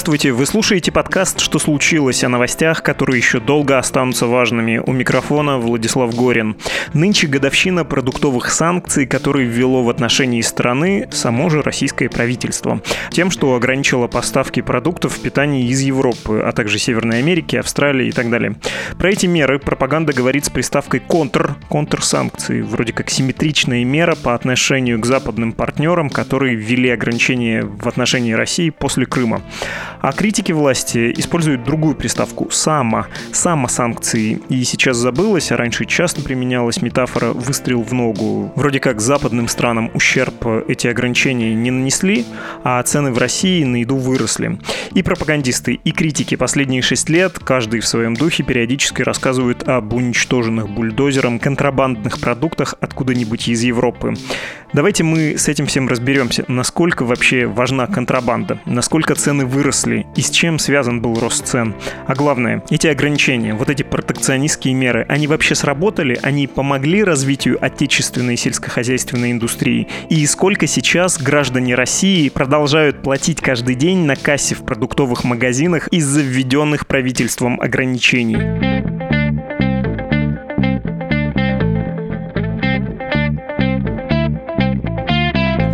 Здравствуйте, вы слушаете подкаст «Что случилось?» о новостях, которые еще долго останутся важными. У микрофона Владислав Горин. Нынче годовщина продуктовых санкций, которые ввело в отношении страны само же российское правительство. Тем, что ограничило поставки продуктов питания из Европы, а также Северной Америки, Австралии и так далее. Про эти меры пропаганда говорит с приставкой «контр», «контрсанкции», вроде как симметричная мера по отношению к западным партнерам, которые ввели ограничения в отношении России после Крыма. А критики власти используют другую приставку «само», «самосанкции». И сейчас забылось, а раньше часто применялась метафора «выстрел в ногу». Вроде как западным странам ущерб эти ограничения не нанесли, а цены в России на еду выросли. И пропагандисты, и критики последние шесть лет, каждый в своем духе, периодически рассказывают об уничтоженных бульдозером контрабандных продуктах откуда-нибудь из Европы. Давайте мы с этим всем разберемся, насколько вообще важна контрабанда, насколько цены выросли и с чем связан был рост цен. А главное, эти ограничения, вот эти протекционистские меры, они вообще сработали, они помогли развитию отечественной сельскохозяйственной индустрии. И сколько сейчас граждане России продолжают платить каждый день на кассе в продуктовых магазинах из-за введенных правительством ограничений.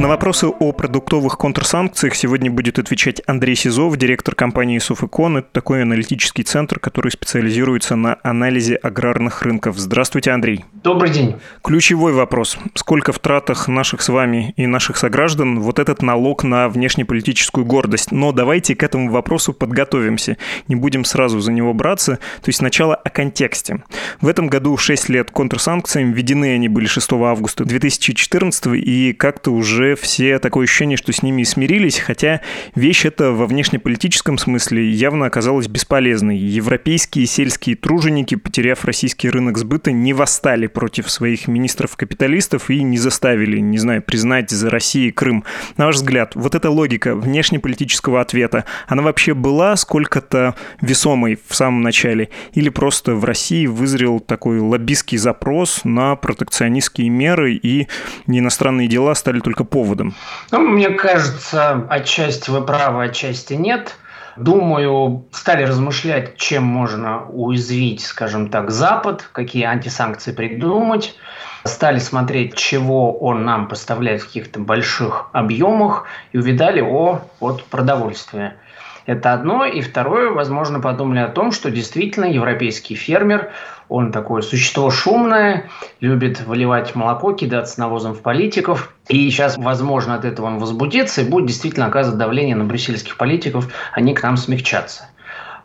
На вопросы о продуктовых контрсанкциях сегодня будет отвечать Андрей Сизов, директор компании Софэкон. Это такой аналитический центр, который специализируется на анализе аграрных рынков. Здравствуйте, Андрей. Добрый день. Ключевой вопрос. Сколько в тратах наших с вами и наших сограждан вот этот налог на внешнеполитическую гордость? Но давайте к этому вопросу подготовимся. Не будем сразу за него браться. То есть сначала о контексте. В этом году 6 лет контрсанкциям. Введены они были 6 августа 2014 и как-то уже все такое ощущение, что с ними и смирились, хотя вещь эта во внешнеполитическом смысле явно оказалась бесполезной. Европейские сельские труженики, потеряв российский рынок сбыта, не восстали против своих министров-капиталистов и не заставили, не знаю, признать за Россией Крым. На ваш взгляд, вот эта логика внешнеполитического ответа, она вообще была сколько-то весомой в самом начале? Или просто в России вызрел такой лоббистский запрос на протекционистские меры и иностранные дела стали только поводом поводом? Ну, мне кажется, отчасти вы правы, отчасти нет. Думаю, стали размышлять, чем можно уязвить, скажем так, Запад, какие антисанкции придумать. Стали смотреть, чего он нам поставляет в каких-то больших объемах и увидали о вот, продовольствии. Это одно. И второе, возможно, подумали о том, что действительно европейский фермер, он такое существо шумное, любит выливать молоко, кидаться навозом в политиков. И сейчас, возможно, от этого он возбудится и будет действительно оказывать давление на брюссельских политиков, они к нам смягчаться.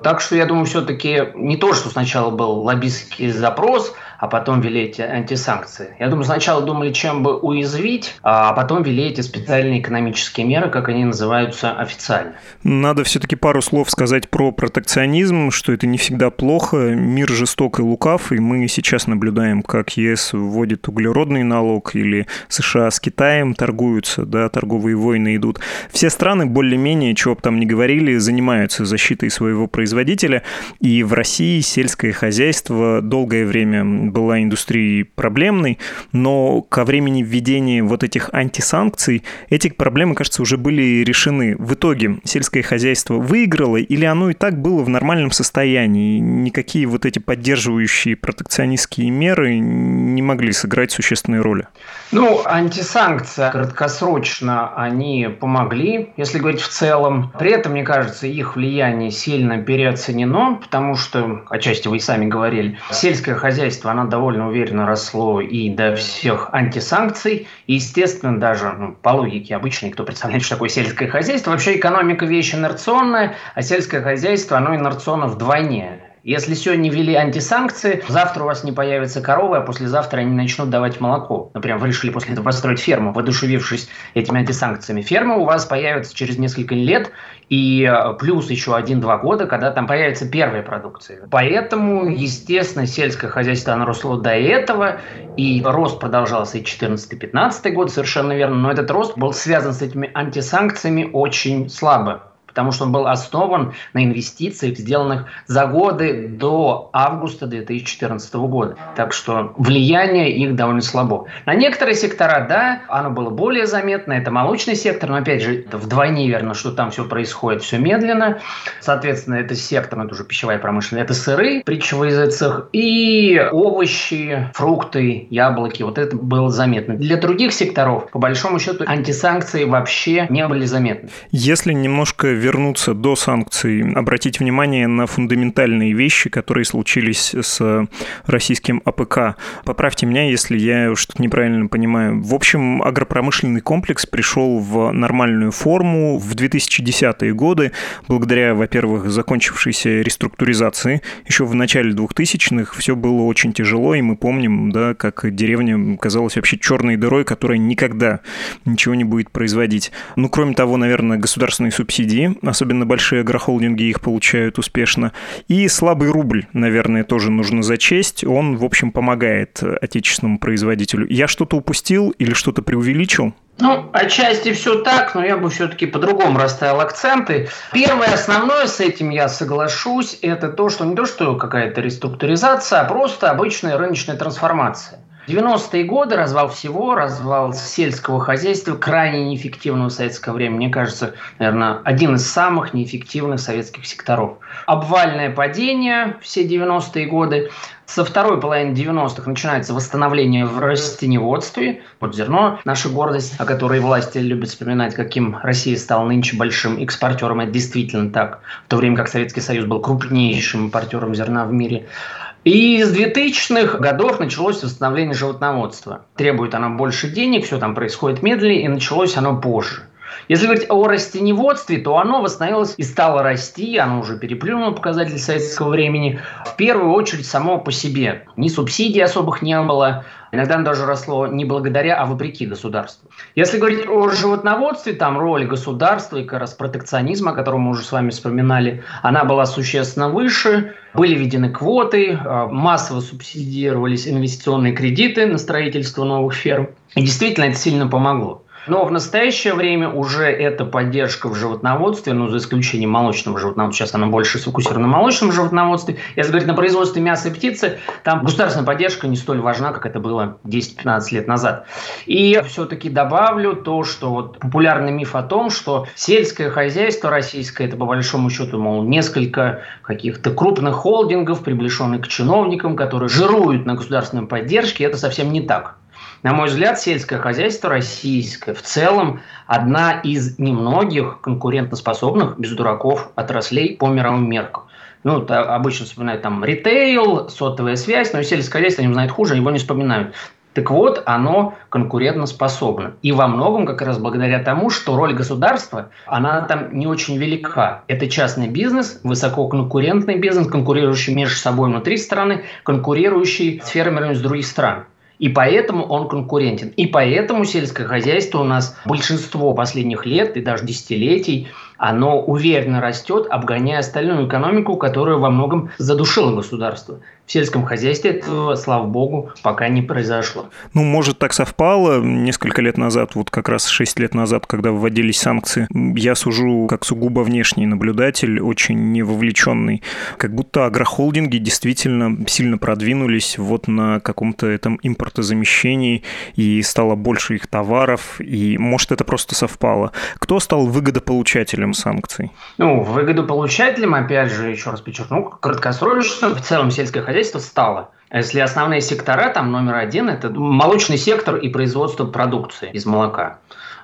Так что я думаю, все-таки не то, что сначала был лоббистский запрос, а потом ввели эти антисанкции. Я думаю, сначала думали, чем бы уязвить, а потом ввели эти специальные экономические меры, как они называются официально. Надо все-таки пару слов сказать про протекционизм, что это не всегда плохо. Мир жесток и лукав, и мы сейчас наблюдаем, как ЕС вводит углеродный налог, или США с Китаем торгуются, да, торговые войны идут. Все страны более-менее, чего бы там ни говорили, занимаются защитой своего производителя, и в России сельское хозяйство долгое время была индустрией проблемной, но ко времени введения вот этих антисанкций эти проблемы, кажется, уже были решены. В итоге сельское хозяйство выиграло или оно и так было в нормальном состоянии? Никакие вот эти поддерживающие протекционистские меры не могли сыграть существенной роли? Ну, антисанкции краткосрочно они помогли, если говорить в целом. При этом, мне кажется, их влияние сильно переоценено, потому что, отчасти вы и сами говорили, сельское хозяйство, оно оно довольно уверенно росло и до всех антисанкций. И, естественно, даже ну, по логике обычной, кто представляет, что такое сельское хозяйство, вообще экономика вещь инерционная, а сельское хозяйство, оно инерционно вдвойне. Если сегодня ввели антисанкции, завтра у вас не появятся коровы, а послезавтра они начнут давать молоко. Например, вы решили после этого построить ферму, воодушевившись этими антисанкциями. Ферма у вас появится через несколько лет, и э, плюс еще один-два года, когда там появится первая продукция. Поэтому, естественно, сельское хозяйство, оно росло до этого, и рост продолжался и 14-15 год, совершенно верно, но этот рост был связан с этими антисанкциями очень слабо потому что он был основан на инвестициях, сделанных за годы до августа 2014 года. Так что влияние их довольно слабо. На некоторые сектора, да, оно было более заметно, это молочный сектор, но опять же, это вдвойне верно, что там все происходит все медленно. Соответственно, это сектор, это уже пищевая промышленность, это сыры, притча в языцах, и овощи, фрукты, яблоки, вот это было заметно. Для других секторов, по большому счету, антисанкции вообще не были заметны. Если немножко вернуться до санкций, обратить внимание на фундаментальные вещи, которые случились с российским АПК. Поправьте меня, если я что-то неправильно понимаю. В общем, агропромышленный комплекс пришел в нормальную форму в 2010-е годы, благодаря, во-первых, закончившейся реструктуризации. Еще в начале 2000-х все было очень тяжело, и мы помним, да, как деревня казалась вообще черной дырой, которая никогда ничего не будет производить. Ну, кроме того, наверное, государственные субсидии, особенно большие агрохолдинги их получают успешно. И слабый рубль, наверное, тоже нужно зачесть. Он, в общем, помогает отечественному производителю. Я что-то упустил или что-то преувеличил? Ну, отчасти все так, но я бы все-таки по-другому расставил акценты. Первое основное, с этим я соглашусь, это то, что не то, что какая-то реструктуризация, а просто обычная рыночная трансформация. 90-е годы развал всего, развал сельского хозяйства, крайне неэффективного в советское время. Мне кажется, наверное, один из самых неэффективных советских секторов. Обвальное падение все 90-е годы. Со второй половины 90-х начинается восстановление в растеневодстве. Вот зерно, наша гордость, о которой власти любят вспоминать, каким Россия стала нынче большим экспортером. Это действительно так. В то время как Советский Союз был крупнейшим импортером зерна в мире. И с 2000-х годов началось восстановление животноводства. Требует оно больше денег, все там происходит медленнее, и началось оно позже. Если говорить о растеневодстве, то оно восстановилось и стало расти, оно уже переплюнуло показатели советского времени, в первую очередь само по себе. Ни субсидий особых не было, Иногда оно даже росло не благодаря, а вопреки государству. Если говорить о животноводстве, там роль государства и как раз протекционизма, о котором мы уже с вами вспоминали, она была существенно выше. Были введены квоты, а, массово субсидировались инвестиционные кредиты на строительство новых ферм. И действительно это сильно помогло. Но в настоящее время уже эта поддержка в животноводстве, ну, за исключением молочного животноводства, сейчас она больше сфокусирована на молочном животноводстве. Если говорить на производстве мяса и птицы, там государственная поддержка не столь важна, как это было 10-15 лет назад. И все-таки добавлю то, что вот популярный миф о том, что сельское хозяйство российское, это по большому счету, мол, несколько каких-то крупных холдингов, приближенных к чиновникам, которые жируют на государственной поддержке, это совсем не так. На мой взгляд, сельское хозяйство российское в целом одна из немногих конкурентоспособных, без дураков, отраслей по мировым меркам. Ну, обычно вспоминают там ритейл, сотовая связь, но сельское хозяйство они знают хуже, его не вспоминают. Так вот, оно конкурентоспособно. И во многом как раз благодаря тому, что роль государства, она там не очень велика. Это частный бизнес, высококонкурентный бизнес, конкурирующий между собой внутри страны, конкурирующий с фермерами из других стран. И поэтому он конкурентен. И поэтому сельское хозяйство у нас большинство последних лет и даже десятилетий оно уверенно растет, обгоняя остальную экономику, которая во многом задушила государство. В сельском хозяйстве этого, слава богу, пока не произошло. Ну, может, так совпало. Несколько лет назад, вот как раз 6 лет назад, когда вводились санкции, я сужу как сугубо внешний наблюдатель, очень не вовлеченный. Как будто агрохолдинги действительно сильно продвинулись вот на каком-то этом импортозамещении, и стало больше их товаров, и может это просто совпало. Кто стал выгодополучателем выгодополучателем санкций? Ну, выгодополучателем, опять же, еще раз подчеркну, краткосрочно в целом сельское хозяйство стало. Если основные сектора, там номер один – это молочный сектор и производство продукции из молока,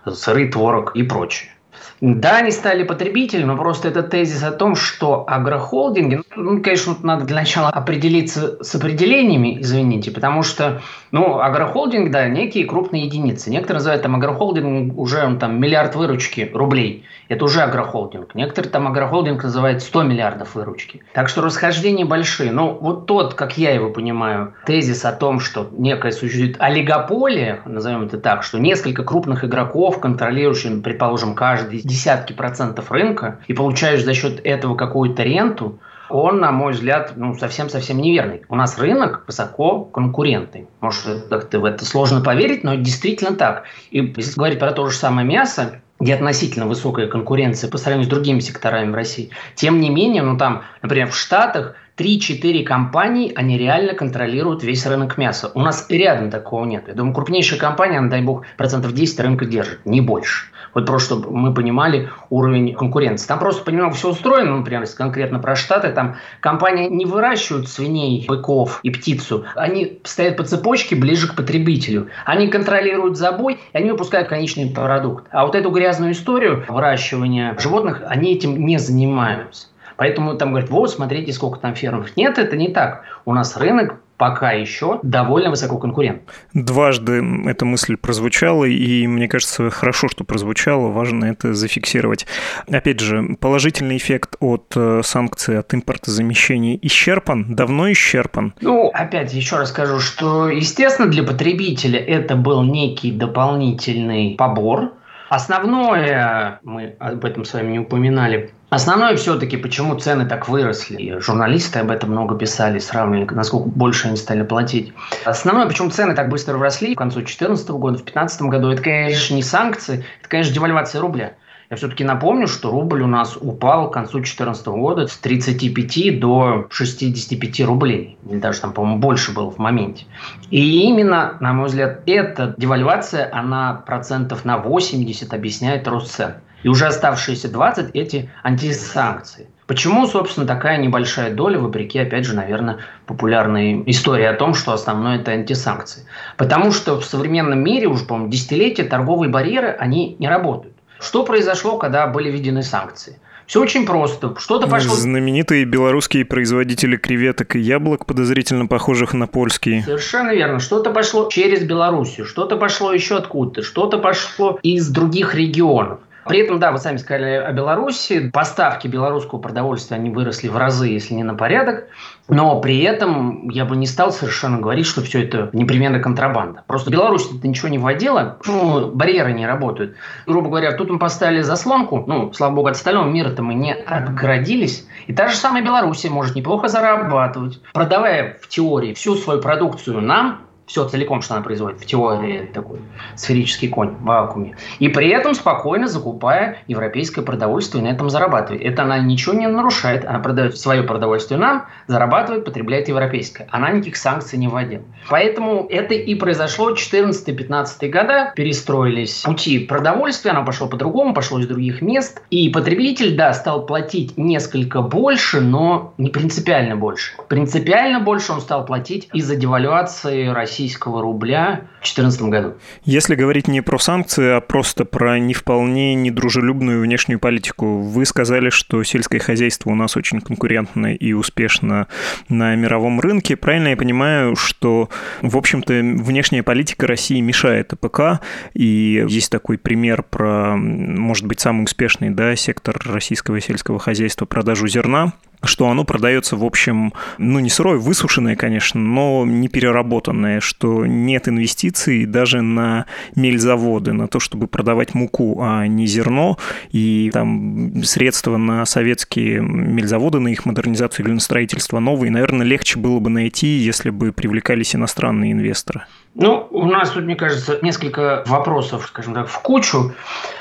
сыры, творог и прочее. Да, они стали потребителями, но просто это тезис о том, что агрохолдинги, ну, конечно, надо для начала определиться с определениями, извините, потому что, ну, агрохолдинг, да, некие крупные единицы. Некоторые называют там агрохолдинг уже там миллиард выручки рублей. Это уже агрохолдинг. Некоторые там агрохолдинг называют 100 миллиардов выручки. Так что расхождения большие. Но вот тот, как я его понимаю, тезис о том, что некая существует олигополия, назовем это так, что несколько крупных игроков, контролирующих, предположим, каждый десятки процентов рынка и получаешь за счет этого какую-то ренту, он, на мой взгляд, ну, совсем-совсем неверный. У нас рынок высоко конкурентный. Может, как-то в это сложно поверить, но действительно так. И если говорить про то же самое мясо, где относительно высокая конкуренция по сравнению с другими секторами в России. Тем не менее, ну там, например, в Штатах 3-4 компании, они реально контролируют весь рынок мяса. У нас рядом такого нет. Я думаю, крупнейшая компания, она, дай бог, процентов 10 рынка держит, не больше. Вот просто, чтобы мы понимали уровень конкуренции. Там просто понемногу все устроено, ну, например, если конкретно про Штаты, там компании не выращивают свиней, быков и птицу. Они стоят по цепочке ближе к потребителю. Они контролируют забой, и они выпускают конечный продукт. А вот эту грязную историю выращивания животных, они этим не занимаются. Поэтому там говорят, вот, смотрите, сколько там фермеров. Нет, это не так. У нас рынок пока еще довольно высоко конкурент. Дважды эта мысль прозвучала, и мне кажется, хорошо, что прозвучало, важно это зафиксировать. Опять же, положительный эффект от э, санкций от импортозамещения исчерпан, давно исчерпан? Ну, опять еще раз скажу, что, естественно, для потребителя это был некий дополнительный побор, Основное, мы об этом с вами не упоминали, Основное все-таки, почему цены так выросли, журналисты об этом много писали, сравнивали, насколько больше они стали платить. Основное, почему цены так быстро выросли к концу 2014 года, в 2015 году, это, конечно, не санкции, это, конечно, девальвация рубля. Я все-таки напомню, что рубль у нас упал к концу 2014 года с 35 до 65 рублей. Или даже там, по-моему, больше было в моменте. И именно, на мой взгляд, эта девальвация, она процентов на 80 объясняет рост цен. И уже оставшиеся 20 эти антисанкции. Почему, собственно, такая небольшая доля, вопреки, опять же, наверное, популярной истории о том, что основное это антисанкции? Потому что в современном мире уже, по-моему, десятилетия торговые барьеры, они не работают. Что произошло, когда были введены санкции? Все очень просто. Что-то пошло... Знаменитые белорусские производители креветок и яблок, подозрительно похожих на польские. Совершенно верно. Что-то пошло через Белоруссию, что-то пошло еще откуда-то, что-то пошло из других регионов. При этом, да, вы сами сказали о Беларуси. Поставки белорусского продовольствия, они выросли в разы, если не на порядок. Но при этом я бы не стал совершенно говорить, что все это непременно контрабанда. Просто Беларусь это ничего не вводила, ну, барьеры не работают. Грубо говоря, тут мы поставили заслонку, ну, слава богу, от остального мира-то мы не отгородились. И та же самая Беларусь может неплохо зарабатывать, продавая в теории всю свою продукцию нам, все целиком, что она производит в теории, такой сферический конь в вакууме. И при этом спокойно закупая европейское продовольствие и на этом зарабатывает. Это она ничего не нарушает. Она продает свое продовольствие нам, зарабатывает, потребляет европейское. Она никаких санкций не вводила. Поэтому это и произошло 14-15 года. Перестроились пути продовольствия, оно пошло по-другому, пошло из других мест. И потребитель, да, стал платить несколько больше, но не принципиально больше. Принципиально больше он стал платить из-за девальвации России российского рубля в 2014 году. Если говорить не про санкции, а просто про не вполне недружелюбную внешнюю политику, вы сказали, что сельское хозяйство у нас очень конкурентно и успешно на мировом рынке. Правильно я понимаю, что, в общем-то, внешняя политика России мешает АПК, и есть такой пример про, может быть, самый успешный да, сектор российского сельского хозяйства продажу зерна, что оно продается, в общем, ну не сырое, высушенное, конечно, но не переработанное, что нет инвестиций даже на мельзаводы, на то, чтобы продавать муку, а не зерно, и там средства на советские мельзаводы, на их модернизацию или на строительство новые, наверное, легче было бы найти, если бы привлекались иностранные инвесторы. Ну, у нас тут, мне кажется, несколько вопросов, скажем так, в кучу.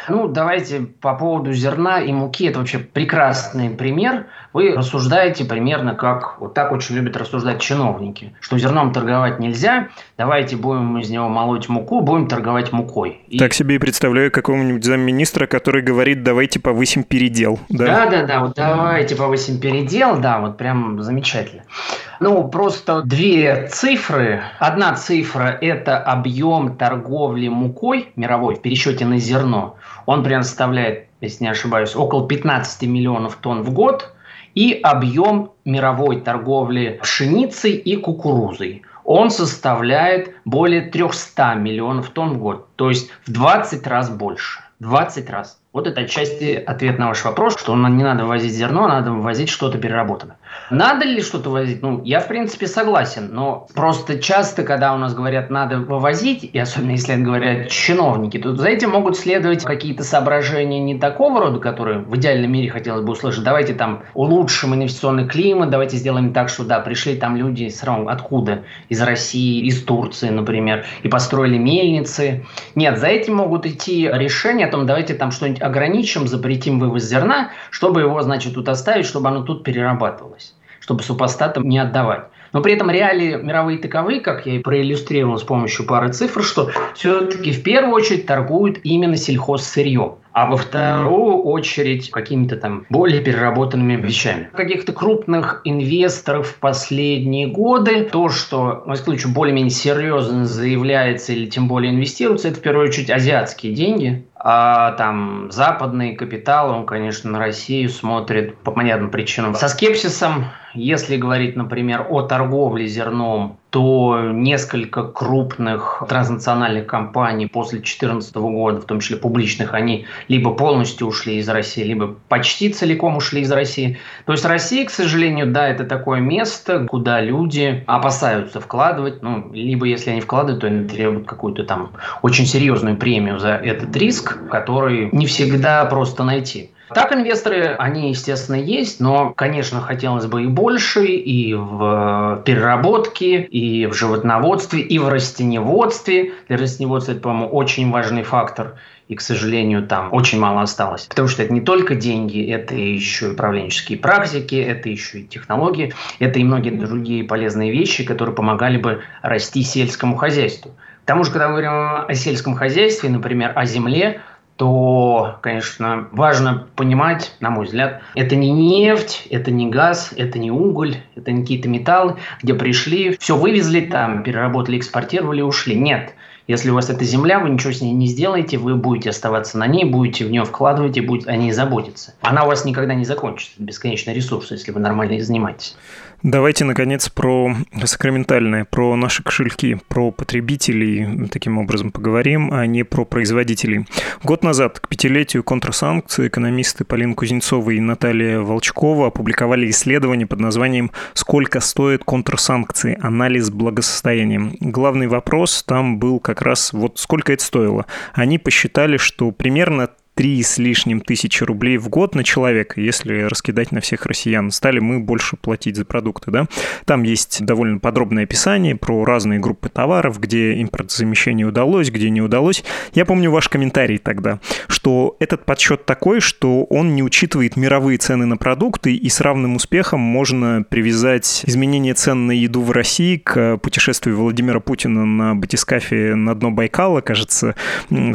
Ну, давайте по поводу зерна и муки. Это вообще прекрасный пример. Вы рассуждаете примерно как, вот так очень любят рассуждать чиновники, что зерном торговать нельзя, давайте будем из него молоть муку, будем торговать мукой. И... Так себе и представляю какого-нибудь замминистра, который говорит, давайте повысим передел. Да, да, да, да вот давайте повысим передел, да, вот прям замечательно. Ну, просто две цифры. Одна цифра – это объем торговли мукой мировой в пересчете на зерно. Он прям составляет, если не ошибаюсь, около 15 миллионов тонн в год. И объем мировой торговли пшеницей и кукурузой он составляет более 300 миллионов тонн в год, то есть в 20 раз больше. 20 раз. Вот это отчасти ответ на ваш вопрос, что не надо ввозить зерно, надо ввозить что-то переработанное. Надо ли что-то возить? Ну, я, в принципе, согласен, но просто часто, когда у нас говорят, надо вывозить, и особенно если это говорят чиновники, то за этим могут следовать какие-то соображения не такого рода, которые в идеальном мире хотелось бы услышать. Давайте там улучшим инвестиционный климат, давайте сделаем так, что да, пришли там люди с откуда? Из России, из Турции, например, и построили мельницы. Нет, за этим могут идти решения о том, давайте там что-нибудь ограничим, запретим вывоз зерна, чтобы его, значит, тут оставить, чтобы оно тут перерабатывалось чтобы супостатам не отдавать. Но при этом реалии мировые таковы, как я и проиллюстрировал с помощью пары цифр, что все-таки в первую очередь торгуют именно сельхозсырьем а во вторую очередь какими-то там более переработанными вещами. Каких-то крупных инвесторов в последние годы, то, что, в случае, более-менее серьезно заявляется или тем более инвестируется, это в первую очередь азиатские деньги, а там западный капитал, он, конечно, на Россию смотрит по понятным причинам со скепсисом. Если говорить, например, о торговле зерном, то несколько крупных транснациональных компаний после 2014 года, в том числе публичных, они либо полностью ушли из России, либо почти целиком ушли из России. То есть Россия, к сожалению, да, это такое место, куда люди опасаются вкладывать, ну, либо если они вкладывают, то они требуют какую-то там очень серьезную премию за этот риск, который не всегда просто найти. Так инвесторы, они, естественно, есть, но, конечно, хотелось бы и больше, и в переработке, и в животноводстве, и в растеневодстве. Для растеневодства это, по-моему, очень важный фактор. И, к сожалению, там очень мало осталось. Потому что это не только деньги, это еще и управленческие практики, это еще и технологии, это и многие другие полезные вещи, которые помогали бы расти сельскому хозяйству. К тому же, когда мы говорим о сельском хозяйстве, например, о земле, то, конечно, важно понимать, на мой взгляд, это не нефть, это не газ, это не уголь, это не какие-то металлы, где пришли, все вывезли там, переработали, экспортировали, ушли. Нет. Если у вас эта земля, вы ничего с ней не сделаете, вы будете оставаться на ней, будете в нее вкладывать и будете о ней заботиться. Она у вас никогда не закончится, бесконечный ресурс, если вы нормально занимаетесь. Давайте, наконец, про сакраментальное, про наши кошельки, про потребителей таким образом поговорим, а не про производителей. Год назад, к пятилетию контрсанкций, экономисты Полина Кузнецова и Наталья Волчкова опубликовали исследование под названием «Сколько стоят контрсанкции? Анализ благосостояния». Главный вопрос там был как раз вот сколько это стоило. Они посчитали, что примерно три с лишним тысячи рублей в год на человека, если раскидать на всех россиян. Стали мы больше платить за продукты, да? Там есть довольно подробное описание про разные группы товаров, где импортозамещение удалось, где не удалось. Я помню ваш комментарий тогда, что этот подсчет такой, что он не учитывает мировые цены на продукты, и с равным успехом можно привязать изменение цен на еду в России к путешествию Владимира Путина на батискафе на дно Байкала, кажется.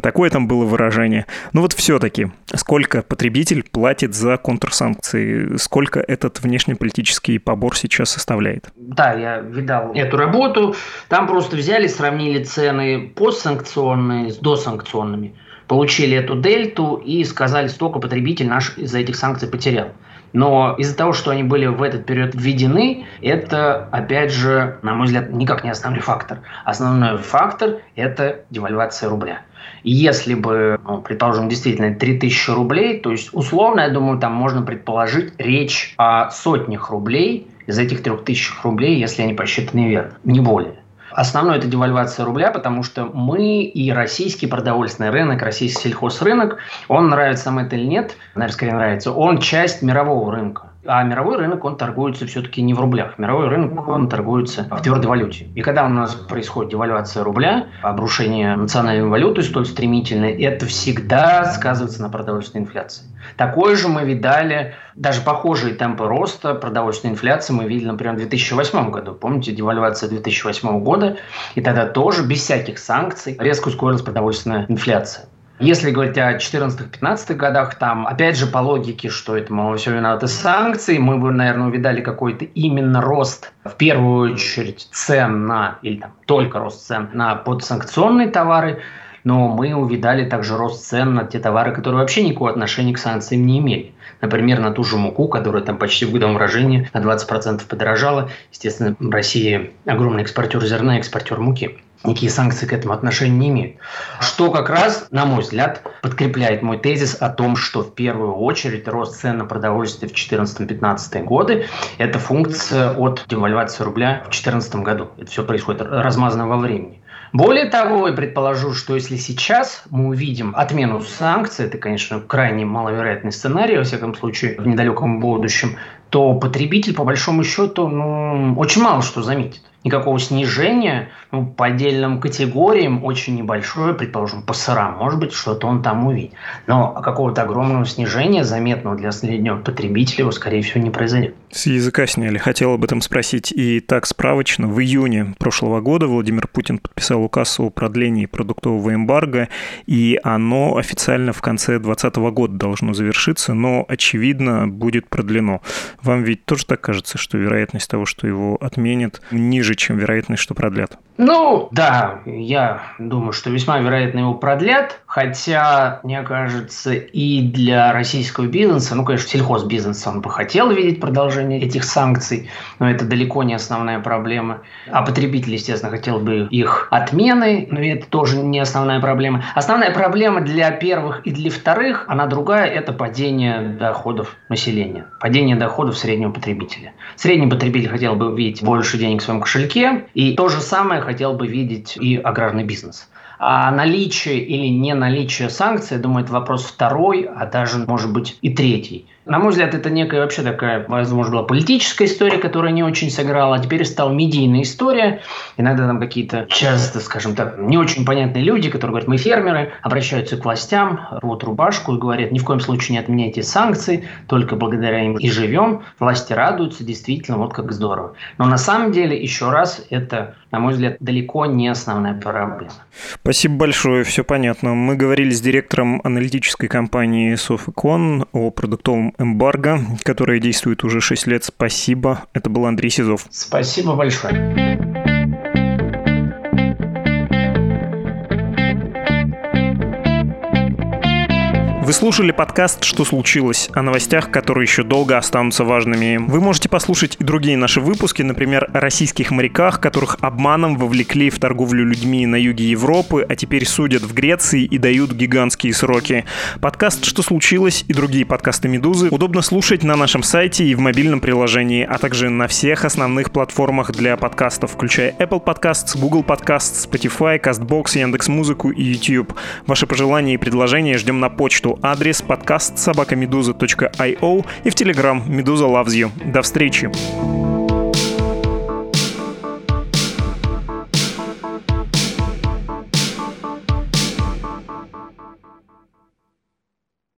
Такое там было выражение. Ну вот все все-таки, сколько потребитель платит за контрсанкции? Сколько этот внешнеполитический побор сейчас составляет? Да, я видал эту работу. Там просто взяли, сравнили цены постсанкционные с досанкционными. Получили эту дельту и сказали, столько потребитель наш из-за этих санкций потерял. Но из-за того, что они были в этот период введены, это, опять же, на мой взгляд, никак не основной фактор. Основной фактор – это девальвация рубля. Если бы, ну, предположим, действительно 3000 рублей, то есть условно, я думаю, там можно предположить речь о сотнях рублей из этих 3000 рублей, если они посчитаны верно, не более. Основное это девальвация рубля, потому что мы и российский продовольственный рынок, российский сельхозрынок, он нравится нам это или нет, наверное, скорее нравится, он часть мирового рынка. А мировой рынок, он торгуется все-таки не в рублях. Мировой рынок, он торгуется в твердой валюте. И когда у нас происходит девальвация рубля, обрушение национальной валюты столь стремительное, это всегда сказывается на продовольственной инфляции. Такое же мы видали, даже похожие темпы роста продовольственной инфляции мы видели, например, в 2008 году. Помните, девальвация 2008 года? И тогда тоже без всяких санкций резко ускорилась продовольственная инфляция. Если говорить о 14-15 годах, там, опять же, по логике, что это, мол, все виноваты санкции, мы бы, наверное, увидали какой-то именно рост, в первую очередь, цен на, или там, только рост цен на подсанкционные товары, но мы увидали также рост цен на те товары, которые вообще никакого отношения к санкциям не имели. Например, на ту же муку, которая там почти в годовом выражении на 20% подорожала. Естественно, Россия огромный экспортер зерна, экспортер муки. Никакие санкции к этому отношения не имеют. Что как раз, на мой взгляд, подкрепляет мой тезис о том, что в первую очередь рост цен на продовольствие в 2014-2015 годы – это функция от девальвации рубля в 2014 году. Это все происходит размазано во времени. Более того, я предположу, что если сейчас мы увидим отмену санкций, это, конечно, крайне маловероятный сценарий, во всяком случае, в недалеком будущем, то потребитель, по большому счету, ну, очень мало что заметит никакого снижения ну, по отдельным категориям очень небольшое, предположим, по сырам, может быть, что-то он там увидит. Но какого-то огромного снижения, заметного для среднего потребителя, его, скорее всего, не произойдет. С языка сняли. Хотел об этом спросить. И так справочно. В июне прошлого года Владимир Путин подписал указ о продлении продуктового эмбарго, и оно официально в конце 2020 года должно завершиться, но, очевидно, будет продлено. Вам ведь тоже так кажется, что вероятность того, что его отменят, ниже чем вероятность, что продлят. Ну, да, я думаю, что весьма вероятно его продлят, хотя, мне кажется, и для российского бизнеса, ну, конечно, сельхозбизнес, он бы хотел видеть продолжение этих санкций, но это далеко не основная проблема. А потребитель, естественно, хотел бы их отмены, но это тоже не основная проблема. Основная проблема для первых и для вторых, она другая, это падение доходов населения, падение доходов среднего потребителя. Средний потребитель хотел бы видеть больше денег в своем кошельке, и то же самое хотел бы видеть и аграрный бизнес. А наличие или не наличие санкций, я думаю, это вопрос второй, а даже, может быть, и третий. На мой взгляд, это некая вообще такая, возможно, была политическая история, которая не очень сыграла, а теперь стала медийная история. Иногда там какие-то часто, скажем так, не очень понятные люди, которые говорят, мы фермеры, обращаются к властям, рвут рубашку и говорят, ни в коем случае не отменяйте санкции, только благодаря им и живем. Власти радуются, действительно, вот как здорово. Но на самом деле, еще раз, это, на мой взгляд, далеко не основная проблема. Спасибо большое, все понятно. Мы говорили с директором аналитической компании Софикон о продуктовом эмбарго, которое действует уже 6 лет. Спасибо. Это был Андрей Сизов. Спасибо большое. Вы слушали подкаст «Что случилось?» о новостях, которые еще долго останутся важными. Вы можете послушать и другие наши выпуски, например, о российских моряках, которых обманом вовлекли в торговлю людьми на юге Европы, а теперь судят в Греции и дают гигантские сроки. Подкаст «Что случилось?» и другие подкасты «Медузы» удобно слушать на нашем сайте и в мобильном приложении, а также на всех основных платформах для подкастов, включая Apple Podcasts, Google Podcasts, Spotify, CastBox, Яндекс.Музыку и YouTube. Ваши пожелания и предложения ждем на почту адрес подкаст собакамедуза.io и в Телеграм «Медуза loves you». До встречи!